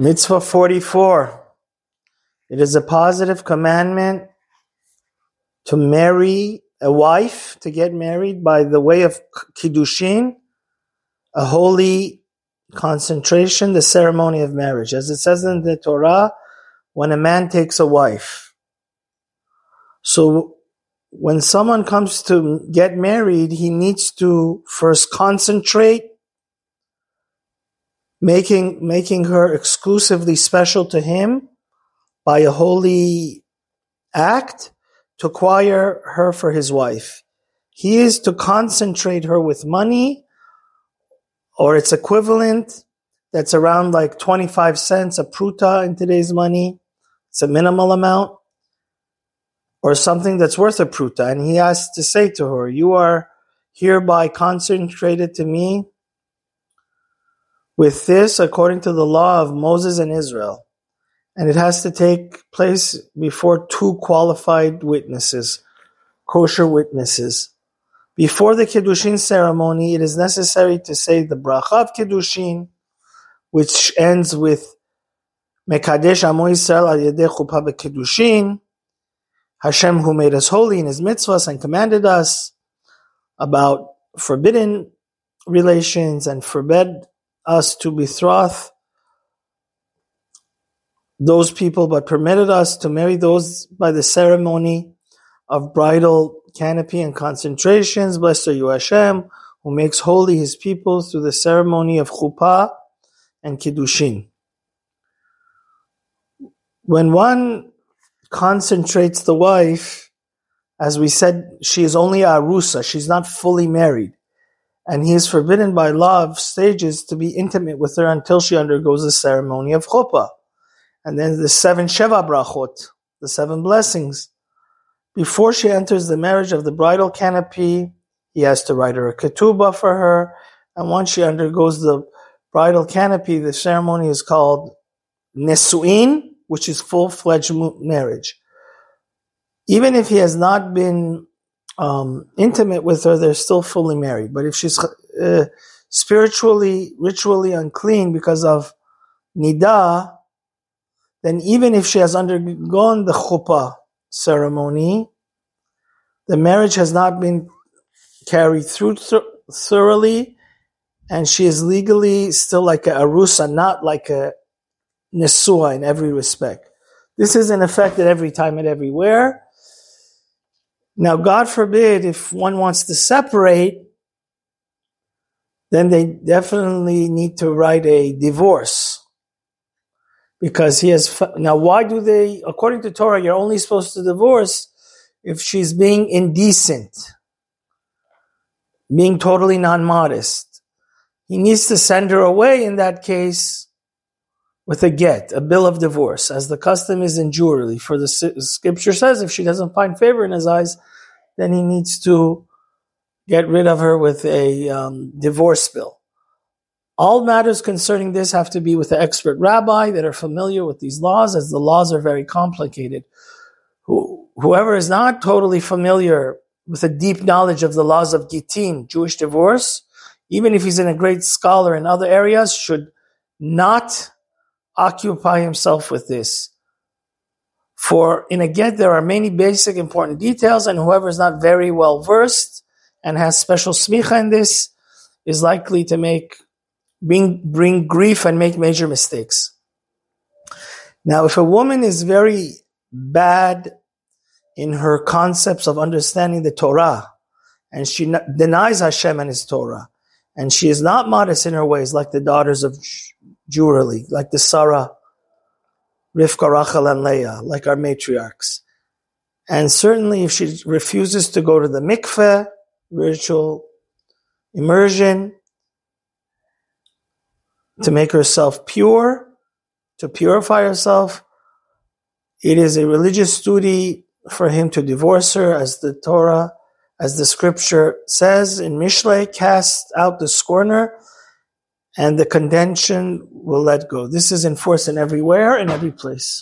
Mitzvah 44. It is a positive commandment to marry a wife, to get married by the way of Kiddushin, a holy concentration, the ceremony of marriage. As it says in the Torah, when a man takes a wife. So when someone comes to get married, he needs to first concentrate making making her exclusively special to him by a holy act to acquire her for his wife. He is to concentrate her with money or its equivalent that's around like 25 cents a pruta in today's money. It's a minimal amount or something that's worth a pruta. And he has to say to her, you are hereby concentrated to me with this according to the law of Moses and Israel. And it has to take place before two qualified witnesses, kosher witnesses. Before the Kiddushin ceremony, it is necessary to say the bracha of Kiddushin, which ends with Mekadesh Amo Yisrael al Yedei Kiddushin, Hashem who made us holy in his mitzvahs and commanded us about forbidden relations and forbid us to betroth those people, but permitted us to marry those by the ceremony of bridal canopy and concentrations. Blessed are you, Hashem, who makes holy his people through the ceremony of chuppah and kiddushin. When one concentrates the wife, as we said, she is only a arusa, she's not fully married and he is forbidden by law of stages to be intimate with her until she undergoes the ceremony of chuppah. And then the seven sheva brachot, the seven blessings. Before she enters the marriage of the bridal canopy, he has to write her a ketubah for her. And once she undergoes the bridal canopy, the ceremony is called nesuin, which is full-fledged marriage. Even if he has not been um, intimate with her, they're still fully married. But if she's uh, spiritually, ritually unclean because of nida, then even if she has undergone the chuppah ceremony, the marriage has not been carried through th- thoroughly, and she is legally still like a arusa, not like a nesua in every respect. This is an effect at every time and everywhere. Now, God forbid if one wants to separate, then they definitely need to write a divorce. Because he has, now why do they, according to Torah, you're only supposed to divorce if she's being indecent, being totally non-modest. He needs to send her away in that case with a get, a bill of divorce, as the custom is in Jewry. For the scripture says, if she doesn't find favor in his eyes, then he needs to get rid of her with a um, divorce bill. All matters concerning this have to be with an expert rabbi that are familiar with these laws, as the laws are very complicated. Who, whoever is not totally familiar with a deep knowledge of the laws of Gittin, Jewish divorce, even if he's in a great scholar in other areas, should not occupy himself with this. For in a get, there are many basic important details, and whoever is not very well versed and has special smicha in this is likely to make bring, bring grief and make major mistakes. Now, if a woman is very bad in her concepts of understanding the Torah, and she denies Hashem and His Torah, and she is not modest in her ways, like the daughters of Jewry, like the Sarah Rivka, Rachel, and Leah, like our matriarchs. And certainly if she refuses to go to the mikveh, ritual immersion, to make herself pure, to purify herself, it is a religious duty for him to divorce her as the Torah, as the scripture says in Mishle, cast out the scorner and the contention will let go. This is enforced in everywhere, in every place.